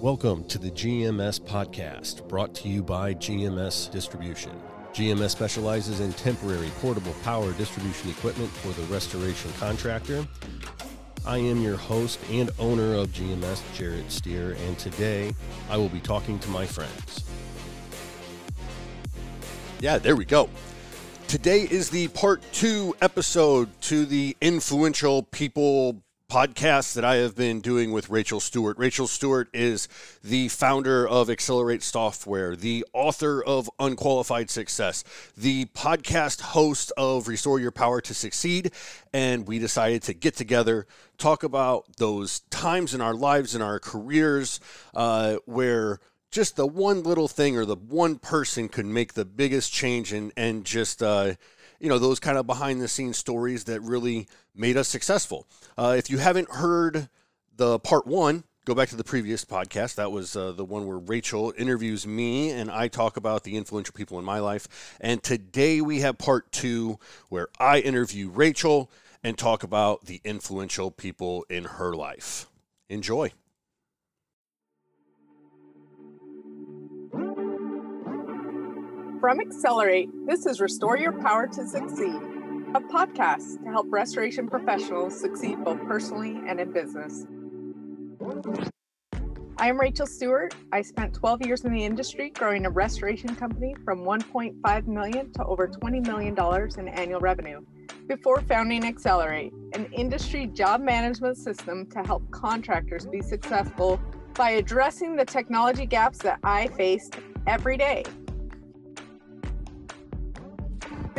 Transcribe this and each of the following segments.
Welcome to the GMS podcast, brought to you by GMS Distribution. GMS specializes in temporary portable power distribution equipment for the restoration contractor. I am your host and owner of GMS, Jarrett Steer, and today I will be talking to my friends. Yeah, there we go. Today is the part two episode to the influential people podcast that I have been doing with Rachel Stewart. Rachel Stewart is the founder of Accelerate Software, the author of Unqualified Success, the podcast host of Restore Your Power to Succeed. And we decided to get together, talk about those times in our lives, in our careers, uh, where just the one little thing or the one person could make the biggest change and, and just, uh, you know, those kind of behind the scenes stories that really made us successful. Uh, if you haven't heard the part one, go back to the previous podcast. That was uh, the one where Rachel interviews me and I talk about the influential people in my life. And today we have part two where I interview Rachel and talk about the influential people in her life. Enjoy. From Accelerate, this is Restore Your Power to Succeed, a podcast to help restoration professionals succeed both personally and in business. I am Rachel Stewart. I spent 12 years in the industry growing a restoration company from 1.5 million to over 20 million dollars in annual revenue before founding Accelerate, an industry job management system to help contractors be successful by addressing the technology gaps that I faced every day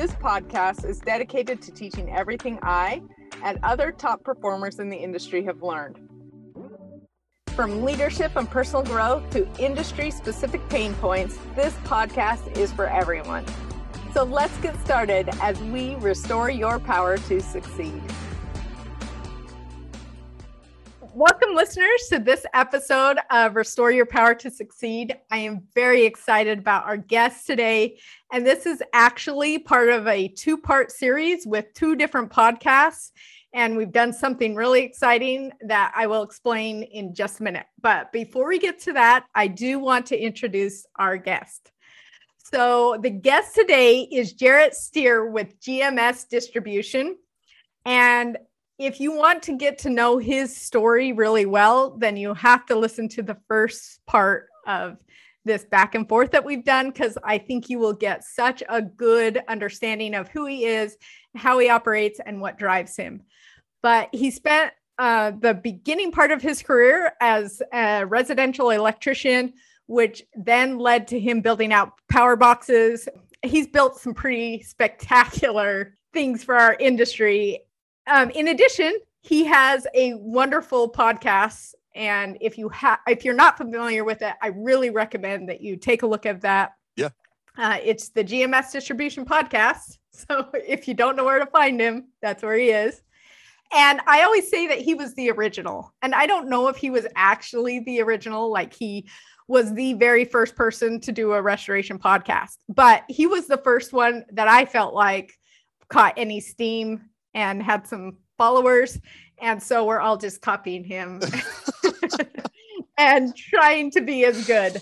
this podcast is dedicated to teaching everything I and other top performers in the industry have learned. From leadership and personal growth to industry specific pain points, this podcast is for everyone. So let's get started as we restore your power to succeed. Welcome, listeners, to this episode of Restore Your Power to Succeed. I am very excited about our guest today. And this is actually part of a two part series with two different podcasts. And we've done something really exciting that I will explain in just a minute. But before we get to that, I do want to introduce our guest. So, the guest today is Jarrett Steer with GMS Distribution. And if you want to get to know his story really well, then you have to listen to the first part of this back and forth that we've done because I think you will get such a good understanding of who he is, how he operates, and what drives him. But he spent uh, the beginning part of his career as a residential electrician, which then led to him building out power boxes. He's built some pretty spectacular things for our industry um, in addition, he has a wonderful podcast. And if you have, if you're not familiar with it, I really recommend that you take a look at that. Yeah. Uh, it's the GMS Distribution Podcast. So if you don't know where to find him, that's where he is. And I always say that he was the original. And I don't know if he was actually the original, like he was the very first person to do a restoration podcast, but he was the first one that I felt like caught any steam and had some followers. And so we're all just copying him and trying to be as good.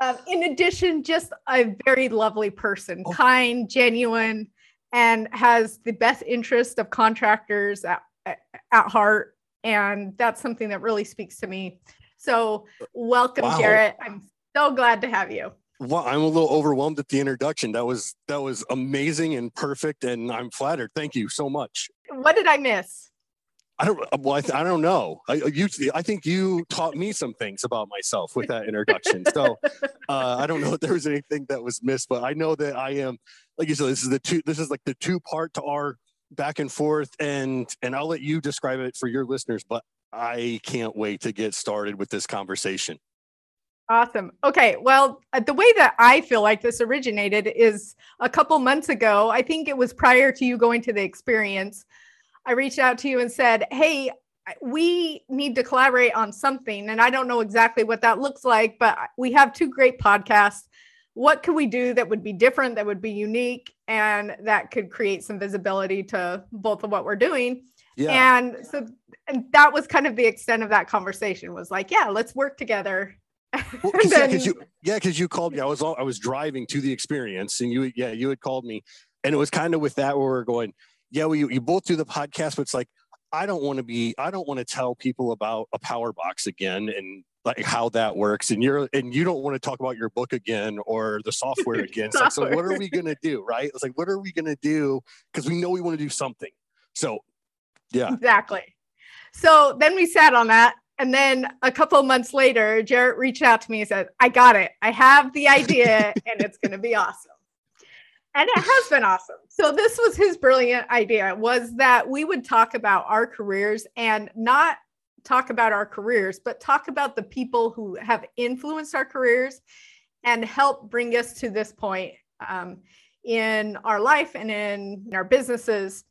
Um, in addition, just a very lovely person, oh. kind, genuine, and has the best interest of contractors at, at heart. And that's something that really speaks to me. So, welcome, wow. Jarrett. I'm so glad to have you well, I'm a little overwhelmed at the introduction. That was that was amazing and perfect, and I'm flattered. Thank you so much. What did I miss? I don't. Uh, well, I, I don't know. I you, I think you taught me some things about myself with that introduction. so uh, I don't know if there was anything that was missed, but I know that I am. Like you said, this is the two. This is like the two part to our back and forth, and and I'll let you describe it for your listeners. But I can't wait to get started with this conversation. Awesome. Okay. Well, uh, the way that I feel like this originated is a couple months ago. I think it was prior to you going to the experience. I reached out to you and said, Hey, we need to collaborate on something. And I don't know exactly what that looks like, but we have two great podcasts. What could we do that would be different, that would be unique, and that could create some visibility to both of what we're doing? Yeah. And so and that was kind of the extent of that conversation was like, yeah, let's work together Well, cause, then, yeah, because you, yeah, you called me. I was all, I was driving to the experience, and you, yeah, you had called me, and it was kind of with that where we're going. Yeah, we you both do the podcast, but it's like I don't want to be. I don't want to tell people about a power box again and like how that works. And you're and you don't want to talk about your book again or the software again. software. Like, so what are we gonna do, right? It's like what are we gonna do? Because we know we want to do something. So, yeah, exactly. So then we sat on that and then a couple of months later, Jarrett reached out to me and said, I got it. I have the idea and it's going to be awesome. And it has been awesome. So this was his brilliant idea was that we would talk about our careers and not talk about our careers, but talk about the people who have influenced our careers and help bring us to this point um, in our life and in our businesses.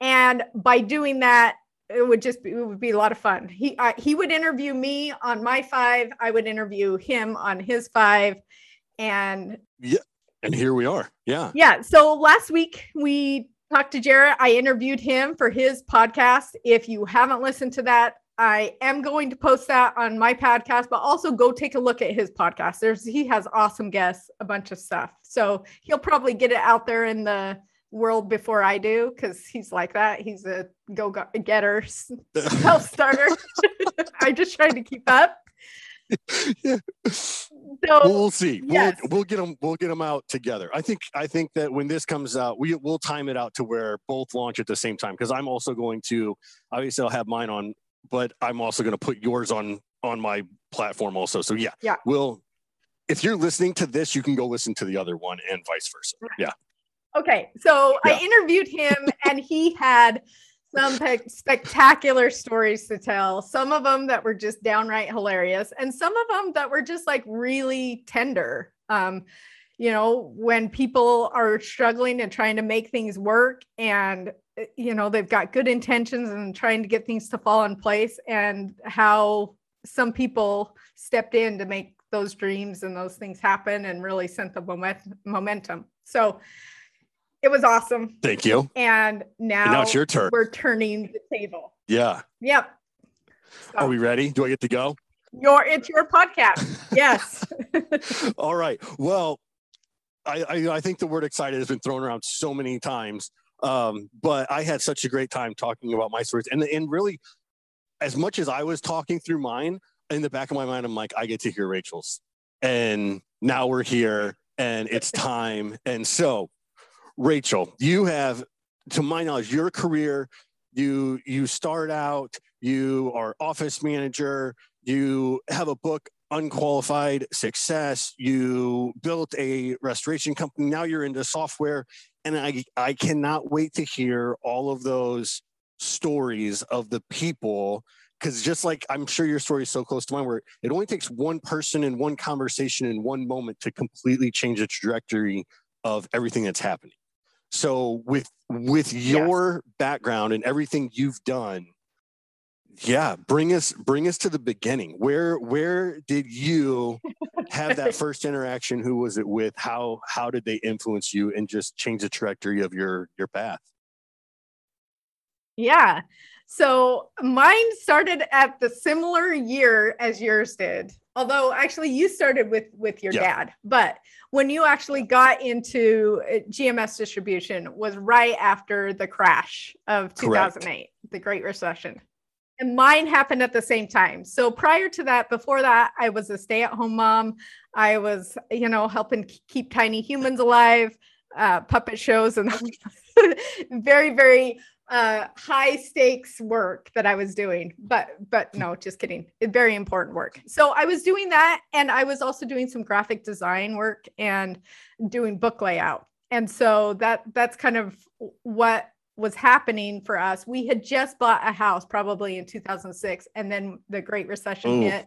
And by doing that, it would just be, it would be a lot of fun. He uh, he would interview me on my five. I would interview him on his five, and yeah, and here we are. Yeah, yeah. So last week we talked to Jarrett. I interviewed him for his podcast. If you haven't listened to that, I am going to post that on my podcast, but also go take a look at his podcast. There's he has awesome guests, a bunch of stuff. So he'll probably get it out there in the world before I do because he's like that. He's a go getter, self starter. I'm just trying to keep up. yeah. So we'll see. Yes. We'll, we'll get them. We'll get them out together. I think. I think that when this comes out, we will time it out to where both launch at the same time. Because I'm also going to. Obviously, I'll have mine on, but I'm also going to put yours on on my platform also. So yeah. Yeah. We'll. If you're listening to this, you can go listen to the other one and vice versa. Yeah. Okay, so yeah. I interviewed him and he had some pe- spectacular stories to tell. Some of them that were just downright hilarious, and some of them that were just like really tender. Um, you know, when people are struggling and trying to make things work, and you know they've got good intentions and trying to get things to fall in place, and how some people stepped in to make those dreams and those things happen and really sent the moment- momentum. So it was awesome. Thank you. And now, and now it's your turn. We're turning the table. Yeah. Yep. So, Are we ready? Do I get to go? Your it's your podcast. yes. All right. Well, I, I, I think the word excited has been thrown around so many times. Um, but I had such a great time talking about my stories, and and really, as much as I was talking through mine, in the back of my mind, I'm like, I get to hear Rachel's, and now we're here, and it's time, and so Rachel, you have, to my knowledge, your career, you you start out, you are office manager, you have a book unqualified success. You built a restoration company. Now you're into software. And i i cannot wait to hear all of those stories of the people. Because just like i'm sure your story is so close to mine where it only takes one person and one conversation in one moment to completely change the trajectory of everything that's happening so with with your yes. background and everything you've done, yeah, bring us bring us to the beginning. Where where did you have that first interaction? Who was it with? How how did they influence you and just change the trajectory of your your path? Yeah. So mine started at the similar year as yours did. Although actually you started with with your yeah. dad, but when you actually got into uh, GMS distribution was right after the crash of 2008, Correct. the Great Recession. And mine happened at the same time. So prior to that, before that, I was a stay-at-home mom. I was, you know, helping keep tiny humans alive, uh, puppet shows, and very, very uh, high stakes work that I was doing. But but no, just kidding. Very important work. So I was doing that, and I was also doing some graphic design work and doing book layout. And so that that's kind of what was happening for us. We had just bought a house probably in 2006, and then the Great Recession Ooh. hit.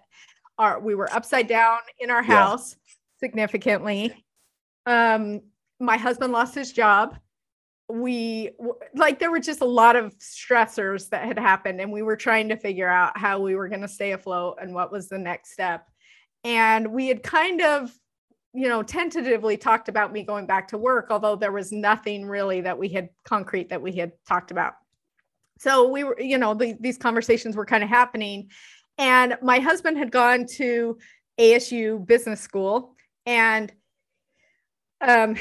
Our we were upside down in our house yeah. significantly. Um, my husband lost his job we like there were just a lot of stressors that had happened and we were trying to figure out how we were going to stay afloat and what was the next step. And we had kind of you know tentatively talked about me going back to work although there was nothing really that we had concrete that we had talked about. So we were you know the, these conversations were kind of happening and my husband had gone to ASU Business School and um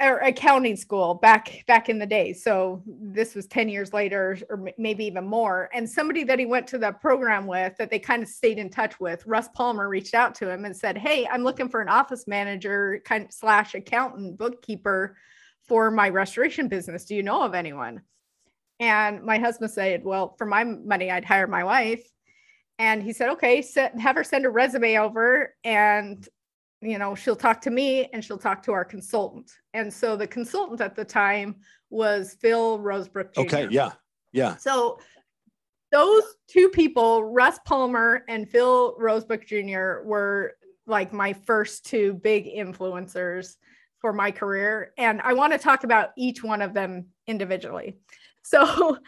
or accounting school back back in the day. So this was 10 years later or maybe even more. And somebody that he went to the program with that they kind of stayed in touch with russ palmer reached out to him and said hey i'm looking for an office manager kind of slash accountant bookkeeper for my restoration business. Do you know of anyone? And my husband said well for my money i'd hire my wife. And he said okay set, have her send a resume over and you know, she'll talk to me and she'll talk to our consultant. And so the consultant at the time was Phil Rosebrook Jr. Okay, yeah. Yeah. So those two people, Russ Palmer and Phil Rosebrook Jr., were like my first two big influencers for my career. And I want to talk about each one of them individually. So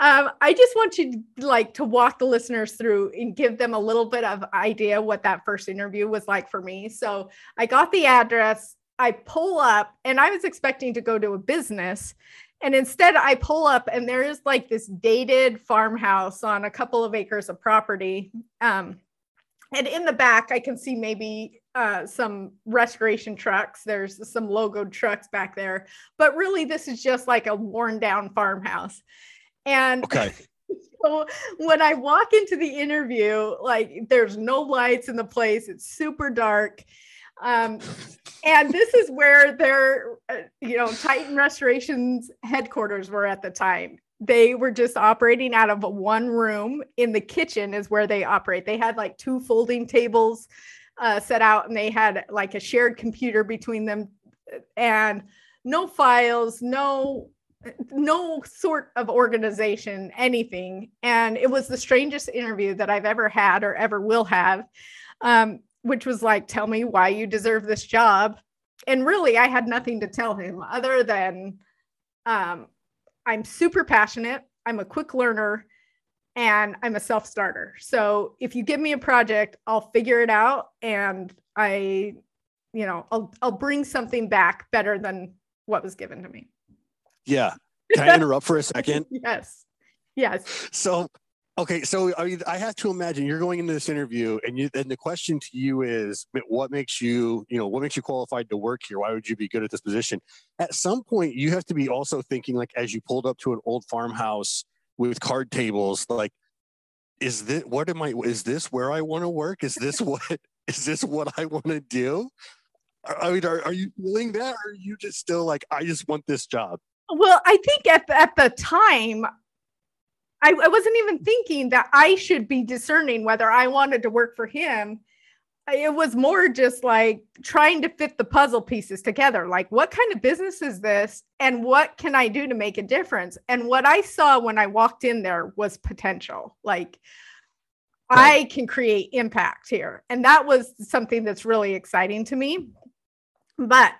um, I just want to like to walk the listeners through and give them a little bit of idea what that first interview was like for me. So I got the address, I pull up, and I was expecting to go to a business. And instead, I pull up, and there is like this dated farmhouse on a couple of acres of property. Um, and in the back, I can see maybe uh, some restoration trucks. There's some logoed trucks back there. But really, this is just like a worn down farmhouse. And okay. So when I walk into the interview, like there's no lights in the place, it's super dark. Um, and this is where their, uh, you know, Titan Restoration's headquarters were at the time. They were just operating out of one room in the kitchen, is where they operate. They had like two folding tables uh, set out, and they had like a shared computer between them, and no files, no no sort of organization, anything. And it was the strangest interview that I've ever had or ever will have, um, which was like, tell me why you deserve this job. And really, I had nothing to tell him other than um, I'm super passionate, I'm a quick learner, and I'm a self starter. So if you give me a project, I'll figure it out and I, you know, I'll, I'll bring something back better than what was given to me. Yeah. Can I interrupt for a second? yes. Yes. So, okay. So, I mean, I have to imagine you're going into this interview and you, and the question to you is what makes you, you know, what makes you qualified to work here? Why would you be good at this position? At some point, you have to be also thinking, like, as you pulled up to an old farmhouse with card tables, like, is this what am I? Is this where I want to work? Is this what is this what I want to do? I mean, are, are you feeling that, or are you just still like, I just want this job? Well, I think at the, at the time, I, I wasn't even thinking that I should be discerning whether I wanted to work for him. It was more just like trying to fit the puzzle pieces together. Like, what kind of business is this? And what can I do to make a difference? And what I saw when I walked in there was potential. Like. I can create impact here. And that was something that's really exciting to me but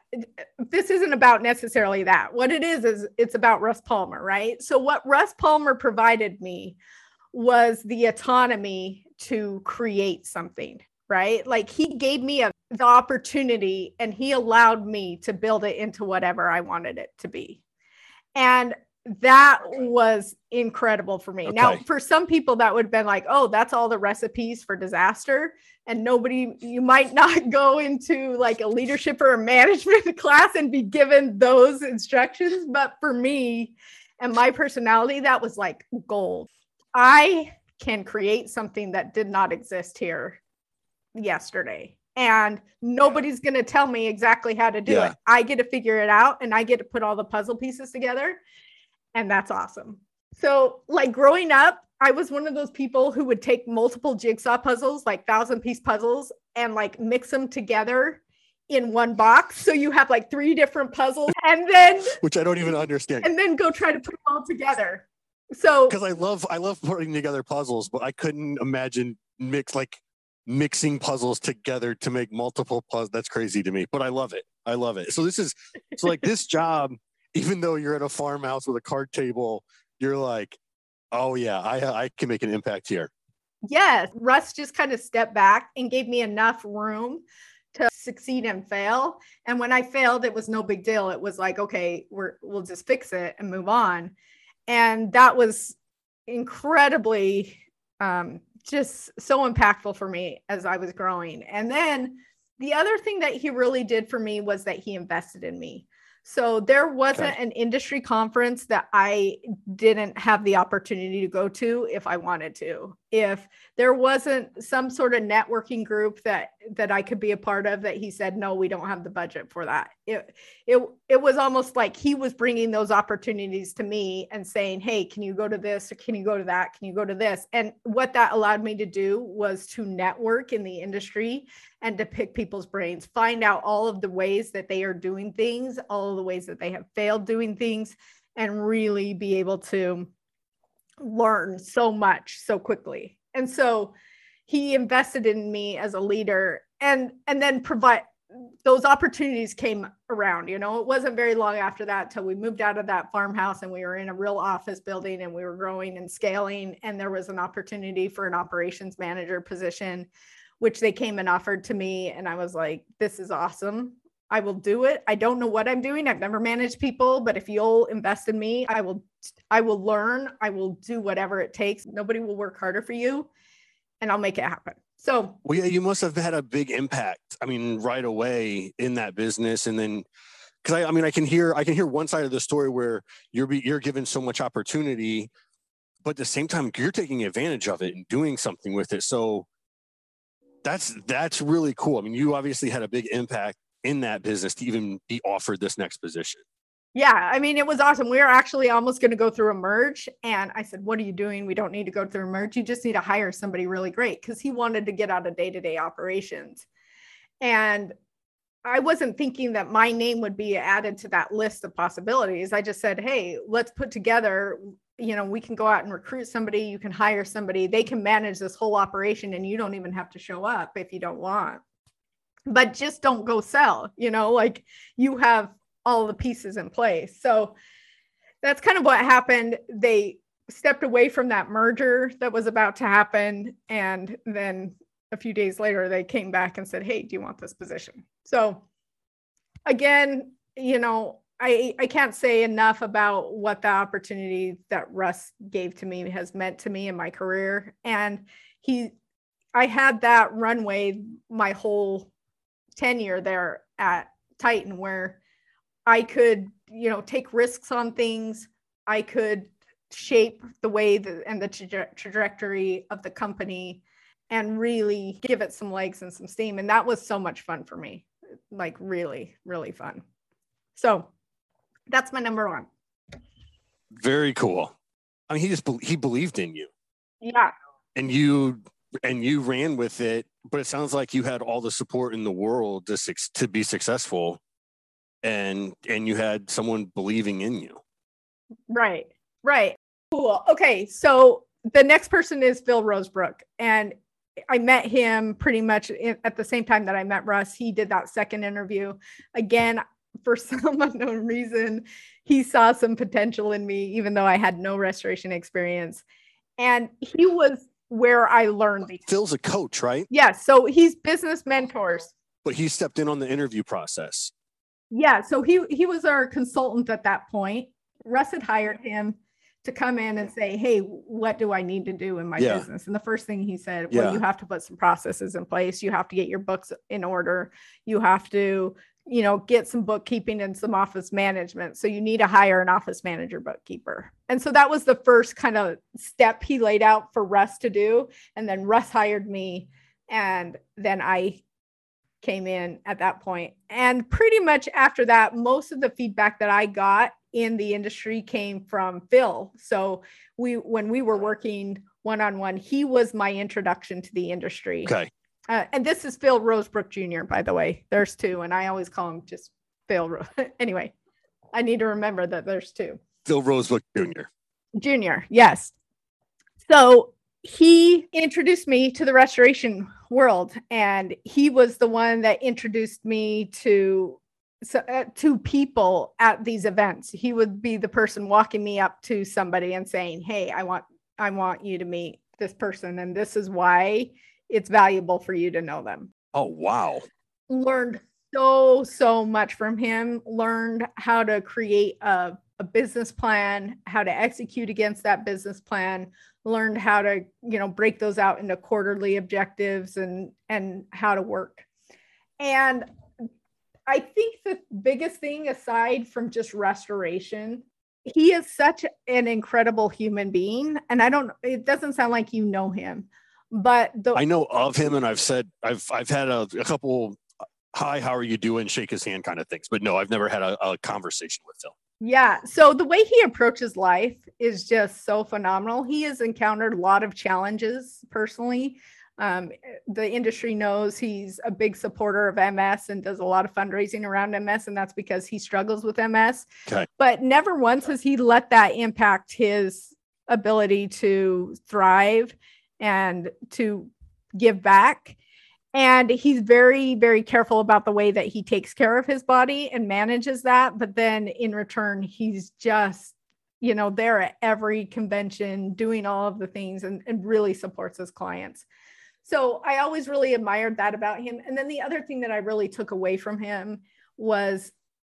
this isn't about necessarily that. What it is is it's about Russ Palmer, right? So what Russ Palmer provided me was the autonomy to create something, right? Like he gave me a, the opportunity and he allowed me to build it into whatever I wanted it to be. And that was incredible for me. Okay. Now, for some people, that would have been like, oh, that's all the recipes for disaster. And nobody, you might not go into like a leadership or a management class and be given those instructions. But for me and my personality, that was like gold. I can create something that did not exist here yesterday. And nobody's going to tell me exactly how to do yeah. it. I get to figure it out and I get to put all the puzzle pieces together and that's awesome. So, like growing up, I was one of those people who would take multiple jigsaw puzzles, like thousand piece puzzles, and like mix them together in one box. So you have like three different puzzles, and then which I don't even understand, and then go try to put them all together. So because I love I love putting together puzzles, but I couldn't imagine mix like mixing puzzles together to make multiple puzzles. That's crazy to me, but I love it. I love it. So this is so like this job even though you're at a farmhouse with a card table, you're like, oh yeah, I I can make an impact here. Yes, Russ just kind of stepped back and gave me enough room to succeed and fail. And when I failed, it was no big deal. It was like, okay, we're we'll just fix it and move on. And that was incredibly um, just so impactful for me as I was growing. And then the other thing that he really did for me was that he invested in me. So there wasn't okay. an industry conference that I didn't have the opportunity to go to if I wanted to. If there wasn't some sort of networking group that that I could be a part of that he said no, we don't have the budget for that. It it it was almost like he was bringing those opportunities to me and saying, "Hey, can you go to this or can you go to that? Can you go to this?" And what that allowed me to do was to network in the industry and to pick people's brains, find out all of the ways that they are doing things, all of the ways that they have failed doing things, and really be able to learn so much so quickly. And so he invested in me as a leader and and then provide those opportunities came around you know it wasn't very long after that till we moved out of that farmhouse and we were in a real office building and we were growing and scaling and there was an opportunity for an operations manager position which they came and offered to me. And I was like, this is awesome. I will do it. I don't know what I'm doing. I've never managed people, but if you'll invest in me, I will I will learn. I will do whatever it takes. Nobody will work harder for you and I'll make it happen. So, well, yeah, you must have had a big impact. I mean, right away in that business and then because I, I mean, I can hear I can hear one side of the story where you're you're given so much opportunity, but at the same time you're taking advantage of it and doing something with it. So that's that's really cool. I mean, you obviously had a big impact in that business to even be offered this next position. Yeah, I mean, it was awesome. We were actually almost going to go through a merge. And I said, What are you doing? We don't need to go through a merge. You just need to hire somebody really great because he wanted to get out of day to day operations. And I wasn't thinking that my name would be added to that list of possibilities. I just said, Hey, let's put together you know, we can go out and recruit somebody, you can hire somebody, they can manage this whole operation and you don't even have to show up if you don't want. But just don't go sell, you know, like you have all the pieces in place. So that's kind of what happened. They stepped away from that merger that was about to happen. And then a few days later, they came back and said, Hey, do you want this position? So again, you know, I, I can't say enough about what the opportunity that Russ gave to me has meant to me in my career. And he, I had that runway my whole tenure there at Titan where I could, you know, take risks on things. I could shape the way that, and the traje- trajectory of the company and really give it some legs and some steam. And that was so much fun for me, like really, really fun. So that's my number one. Very cool. I mean, he just he believed in you. Yeah. And you and you ran with it, but it sounds like you had all the support in the world to to be successful, and and you had someone believing in you. Right. Right. Cool. Okay. So the next person is Phil Rosebrook, and I met him pretty much at the same time that I met Russ. He did that second interview. Again, for some unknown reason, he saw some potential in me, even though I had no restoration experience. And he was where I learned. Phil's a coach, right? Yeah. So he's business mentors. But he stepped in on the interview process. Yeah. So he he was our consultant at that point. Russ had hired him to come in and say, Hey, what do I need to do in my yeah. business? And the first thing he said, Well, yeah. you have to put some processes in place. You have to get your books in order. You have to you know, get some bookkeeping and some office management. So you need to hire an office manager bookkeeper. And so that was the first kind of step he laid out for Russ to do. And then Russ hired me. And then I came in at that point. And pretty much after that, most of the feedback that I got in the industry came from Phil. So we when we were working one on one, he was my introduction to the industry. Okay. Uh, and this is Phil Rosebrook Jr., by the way. There's two, and I always call him just Phil. Ro- anyway, I need to remember that there's two. Phil Rosebrook Jr. Jr., yes. So he introduced me to the restoration world, and he was the one that introduced me to so, uh, to people at these events. He would be the person walking me up to somebody and saying, "Hey, I want I want you to meet this person, and this is why." it's valuable for you to know them. Oh, wow. Learned so, so much from him, learned how to create a, a business plan, how to execute against that business plan, learned how to, you know, break those out into quarterly objectives and and how to work. And I think the biggest thing aside from just restoration, he is such an incredible human being and I don't it doesn't sound like you know him, but the, I know of him and I've said I've I've had a, a couple hi, how are you doing? Shake his hand kind of things. But no, I've never had a, a conversation with Phil. Yeah. So the way he approaches life is just so phenomenal. He has encountered a lot of challenges personally. Um, the industry knows he's a big supporter of MS and does a lot of fundraising around MS, and that's because he struggles with MS. Okay. But never once has he let that impact his ability to thrive and to give back and he's very very careful about the way that he takes care of his body and manages that. But then in return he's just you know there at every convention doing all of the things and, and really supports his clients. So i always really admired that about him. And then the other thing that i really took away from him was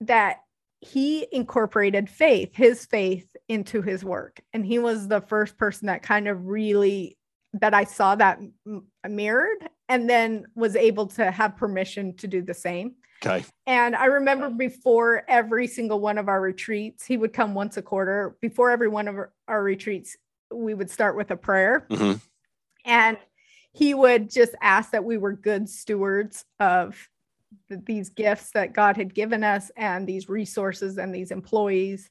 that he incorporated faith his faith into his work. And he was the first person that kind of really that I saw that mirrored and then was able to have permission to do the same. Okay. And I remember before every single one of our retreats, he would come once a quarter. Before every one of our retreats, we would start with a prayer. Mm-hmm. And he would just ask that we were good stewards of the, these gifts that God had given us and these resources and these employees.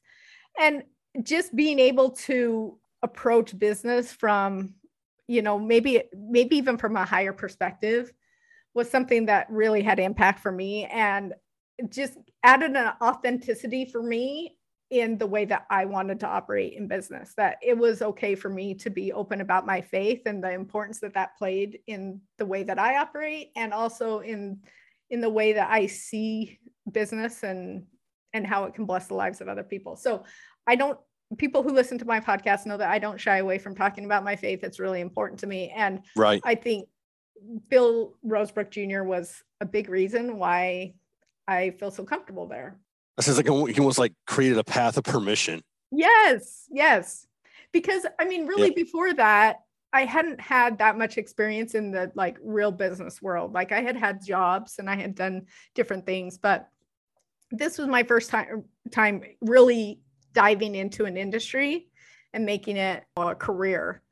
And just being able to approach business from you know maybe maybe even from a higher perspective was something that really had impact for me and just added an authenticity for me in the way that I wanted to operate in business that it was okay for me to be open about my faith and the importance that that played in the way that I operate and also in in the way that I see business and and how it can bless the lives of other people. So I don't people who listen to my podcast know that I don't shy away from talking about my faith. It's really important to me. And right. I think Phil Rosebrook Jr. was a big reason why I feel so comfortable there. It sounds like he almost like created a path of permission. Yes, yes. Because I mean, really, yeah. before that, I hadn't had that much experience in the like real business world. Like I had had jobs and I had done different things, but this was my first time time really diving into an industry and making it a career.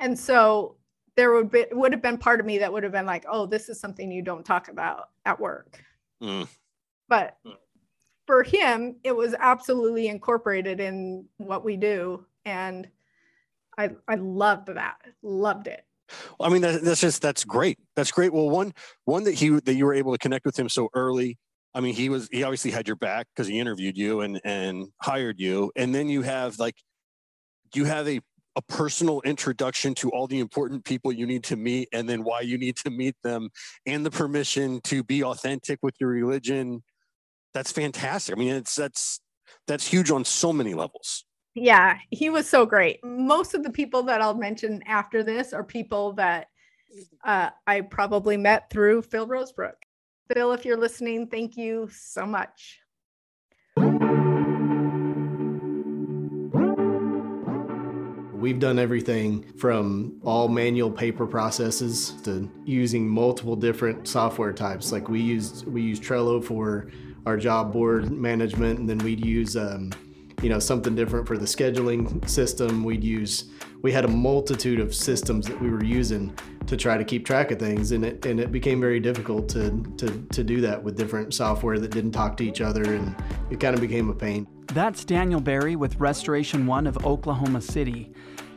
And so there would be would have been part of me that would have been like, oh, this is something you don't talk about at work. Mm. But mm. for him, it was absolutely incorporated in what we do. And I I loved that. Loved it. Well, I mean, that, that's just that's great. That's great. Well, one one that he that you were able to connect with him so early I mean, he was he obviously had your back because he interviewed you and and hired you, and then you have like you have a a personal introduction to all the important people you need to meet and then why you need to meet them and the permission to be authentic with your religion. That's fantastic. I mean it's that's that's huge on so many levels. Yeah he was so great. Most of the people that i'll mention after this are people that uh, i probably met through phil rosebrook Phil, if you're listening, thank you so much. We've done everything from all manual paper processes to using multiple different software types. Like we used, we use Trello for our job board management, and then we'd use, um, you know, something different for the scheduling system. We'd use, we had a multitude of systems that we were using to try to keep track of things and it and it became very difficult to to to do that with different software that didn't talk to each other and it kind of became a pain. That's Daniel Berry with Restoration 1 of Oklahoma City.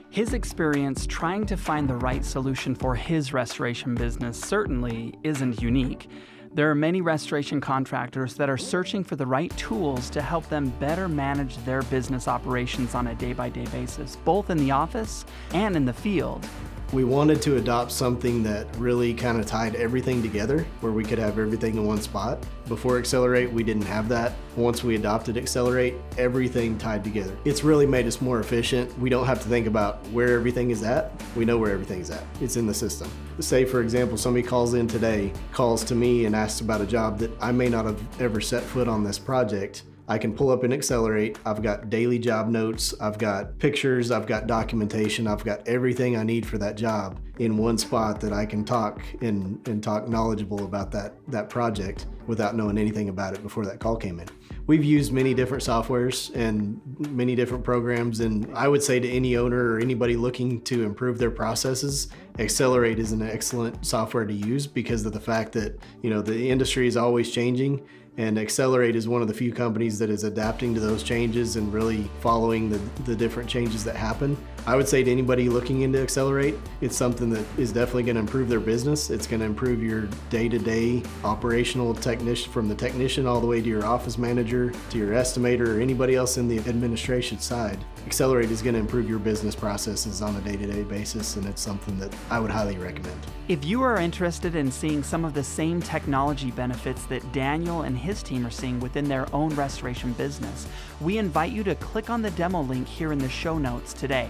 His experience trying to find the right solution for his restoration business certainly isn't unique. There are many restoration contractors that are searching for the right tools to help them better manage their business operations on a day by day basis, both in the office and in the field. We wanted to adopt something that really kind of tied everything together where we could have everything in one spot. Before Accelerate, we didn't have that. Once we adopted Accelerate, everything tied together. It's really made us more efficient. We don't have to think about where everything is at. We know where everything's at. It's in the system. Say, for example, somebody calls in today, calls to me and asks about a job that I may not have ever set foot on this project. I can pull up and accelerate. I've got daily job notes, I've got pictures, I've got documentation, I've got everything I need for that job in one spot that I can talk and, and talk knowledgeable about that, that project without knowing anything about it before that call came in. We've used many different softwares and many different programs, and I would say to any owner or anybody looking to improve their processes, Accelerate is an excellent software to use because of the fact that you know the industry is always changing and Accelerate is one of the few companies that is adapting to those changes and really following the, the different changes that happen. I would say to anybody looking into Accelerate, it's something that is definitely going to improve their business. It's going to improve your day to day operational technician from the technician all the way to your office manager, to your estimator, or anybody else in the administration side. Accelerate is going to improve your business processes on a day to day basis, and it's something that I would highly recommend. If you are interested in seeing some of the same technology benefits that Daniel and his team are seeing within their own restoration business, we invite you to click on the demo link here in the show notes today.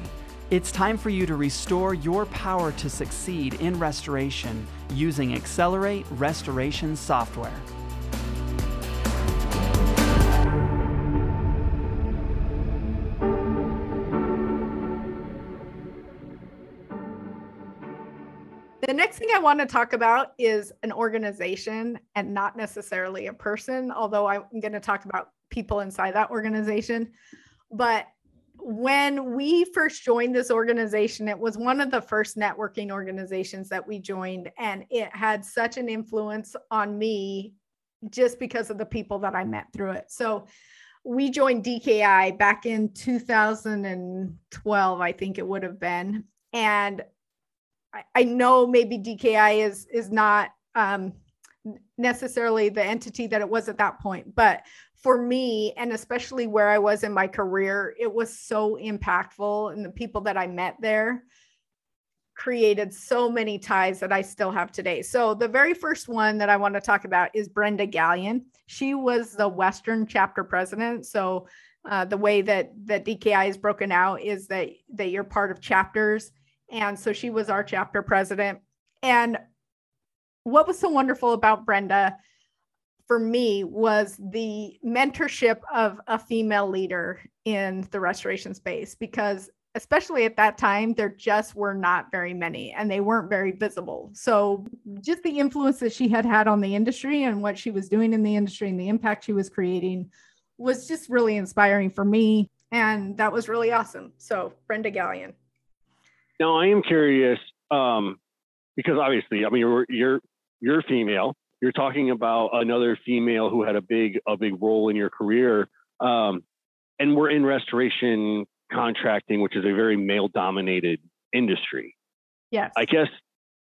It's time for you to restore your power to succeed in restoration using Accelerate Restoration software. The next thing I want to talk about is an organization and not necessarily a person, although I'm going to talk about people inside that organization. But when we first joined this organization, it was one of the first networking organizations that we joined, and it had such an influence on me just because of the people that I met through it. So we joined DKI back in 2012, I think it would have been. And I, know maybe DKI is is not um, necessarily the entity that it was at that point, but for me, and especially where I was in my career, it was so impactful, and the people that I met there created so many ties that I still have today. So the very first one that I want to talk about is Brenda Gallion. She was the Western chapter president. So uh, the way that that DKI is broken out is that that you're part of chapters and so she was our chapter president. And what was so wonderful about Brenda for me was the mentorship of a female leader in the restoration space because especially at that time there just were not very many and they weren't very visible. So just the influence that she had had on the industry and what she was doing in the industry and the impact she was creating was just really inspiring for me. And that was really awesome. So brenda gallion now I am curious um, because obviously, I mean, you're you're you're female. You're talking about another female who had a big a big role in your career, um, and we're in restoration contracting, which is a very male dominated industry. Yes. I guess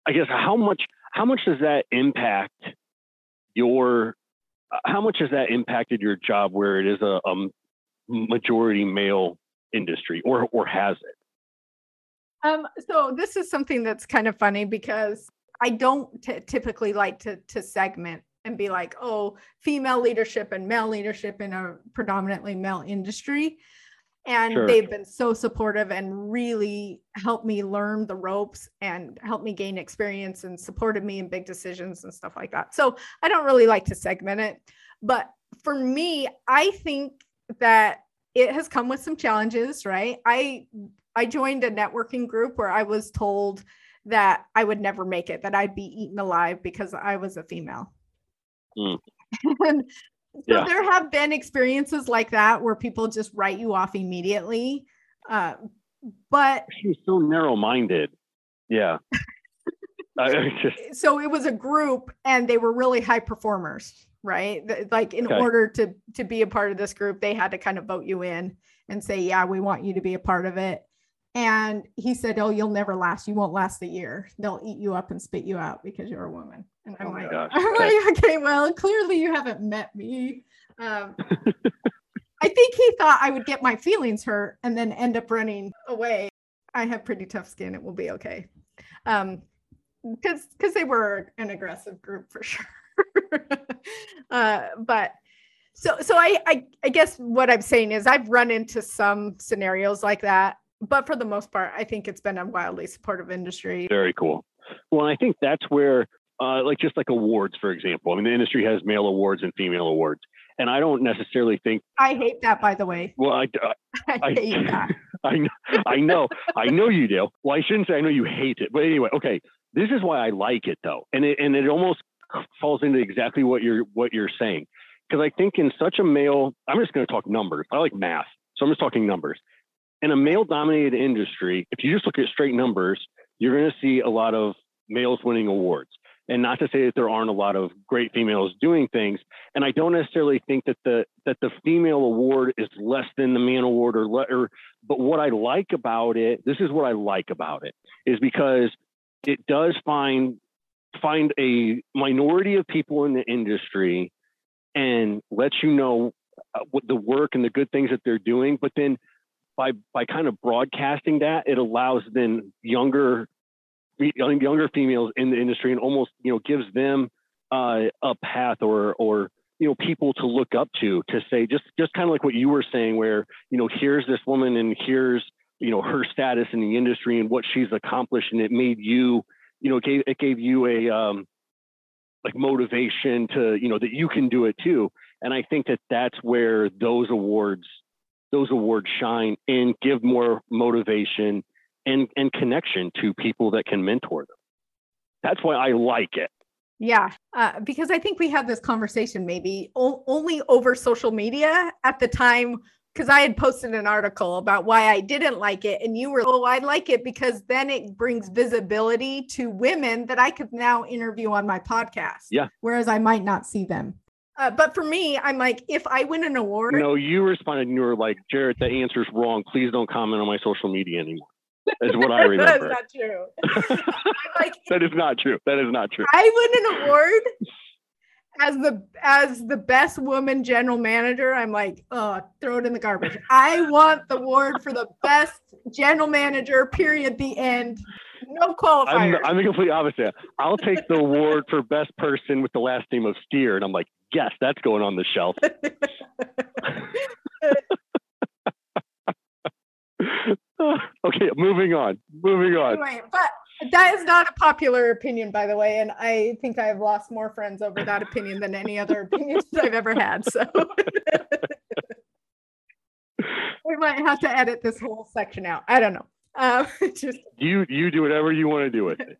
I guess how much how much does that impact your how much has that impacted your job where it is a, a majority male industry or or has it? Um, so this is something that's kind of funny because I don't t- typically like to to segment and be like, oh, female leadership and male leadership in a predominantly male industry. And sure. they've been so supportive and really helped me learn the ropes and helped me gain experience and supported me in big decisions and stuff like that. So I don't really like to segment it. But for me, I think that it has come with some challenges, right? I I joined a networking group where I was told that I would never make it, that I'd be eaten alive because I was a female. Mm. and so yeah. there have been experiences like that where people just write you off immediately. Uh, but she's so narrow minded. Yeah. just... So it was a group and they were really high performers, right? Like in okay. order to to be a part of this group, they had to kind of vote you in and say, yeah, we want you to be a part of it. And he said, Oh, you'll never last. You won't last a year. They'll eat you up and spit you out because you're a woman. And I'm, oh like, I'm like, okay, well, clearly you haven't met me. Um, I think he thought I would get my feelings hurt and then end up running away. I have pretty tough skin. It will be okay. Um, because because they were an aggressive group for sure. uh, but so so I, I I guess what I'm saying is I've run into some scenarios like that but for the most part, I think it's been a wildly supportive industry. Very cool. Well, I think that's where, uh, like, just like awards, for example. I mean, the industry has male awards and female awards, and I don't necessarily think. I hate that, by the way. Well, I, I, I hate that. I know, I know, I know you do. Well, I shouldn't say I know you hate it, but anyway, okay. This is why I like it though, and it and it almost falls into exactly what you're what you're saying, because I think in such a male, I'm just going to talk numbers. I like math, so I'm just talking numbers. In a male-dominated industry, if you just look at straight numbers, you're going to see a lot of males winning awards. And not to say that there aren't a lot of great females doing things. And I don't necessarily think that the that the female award is less than the man award or, or but what I like about it, this is what I like about it, is because it does find find a minority of people in the industry and lets you know uh, what the work and the good things that they're doing but then by by kind of broadcasting that it allows then younger younger females in the industry and almost you know gives them uh, a path or or you know people to look up to to say just just kind of like what you were saying where you know here's this woman and here's you know her status in the industry and what she's accomplished and it made you you know it gave, it gave you a um like motivation to you know that you can do it too. And i think that that's where those awards those awards shine and give more motivation and and connection to people that can mentor them that's why i like it yeah uh, because i think we had this conversation maybe o- only over social media at the time because I had posted an article about why I didn't like it. And you were, oh, I like it because then it brings visibility to women that I could now interview on my podcast. Yeah. Whereas I might not see them. Uh, but for me, I'm like, if I win an award. No, you responded and you were like, Jarrett, the answer's wrong. Please don't comment on my social media anymore. Is what I remember. That's not true. like, that is not true. That is not true. I win an award as the as the best woman general manager, I'm like, oh, throw it in the garbage. I want the award for the best general manager. Period. The end. No qualifier. I'm, I'm the complete opposite. I'll take the award for best person with the last name of Steer, and I'm like, yes, that's going on the shelf. okay, moving on. Moving on. Anyway, but that is not a popular opinion, by the way, and I think I have lost more friends over that opinion than any other opinions I've ever had. So we might have to edit this whole section out. I don't know. Um, just you you do whatever you want to do with it.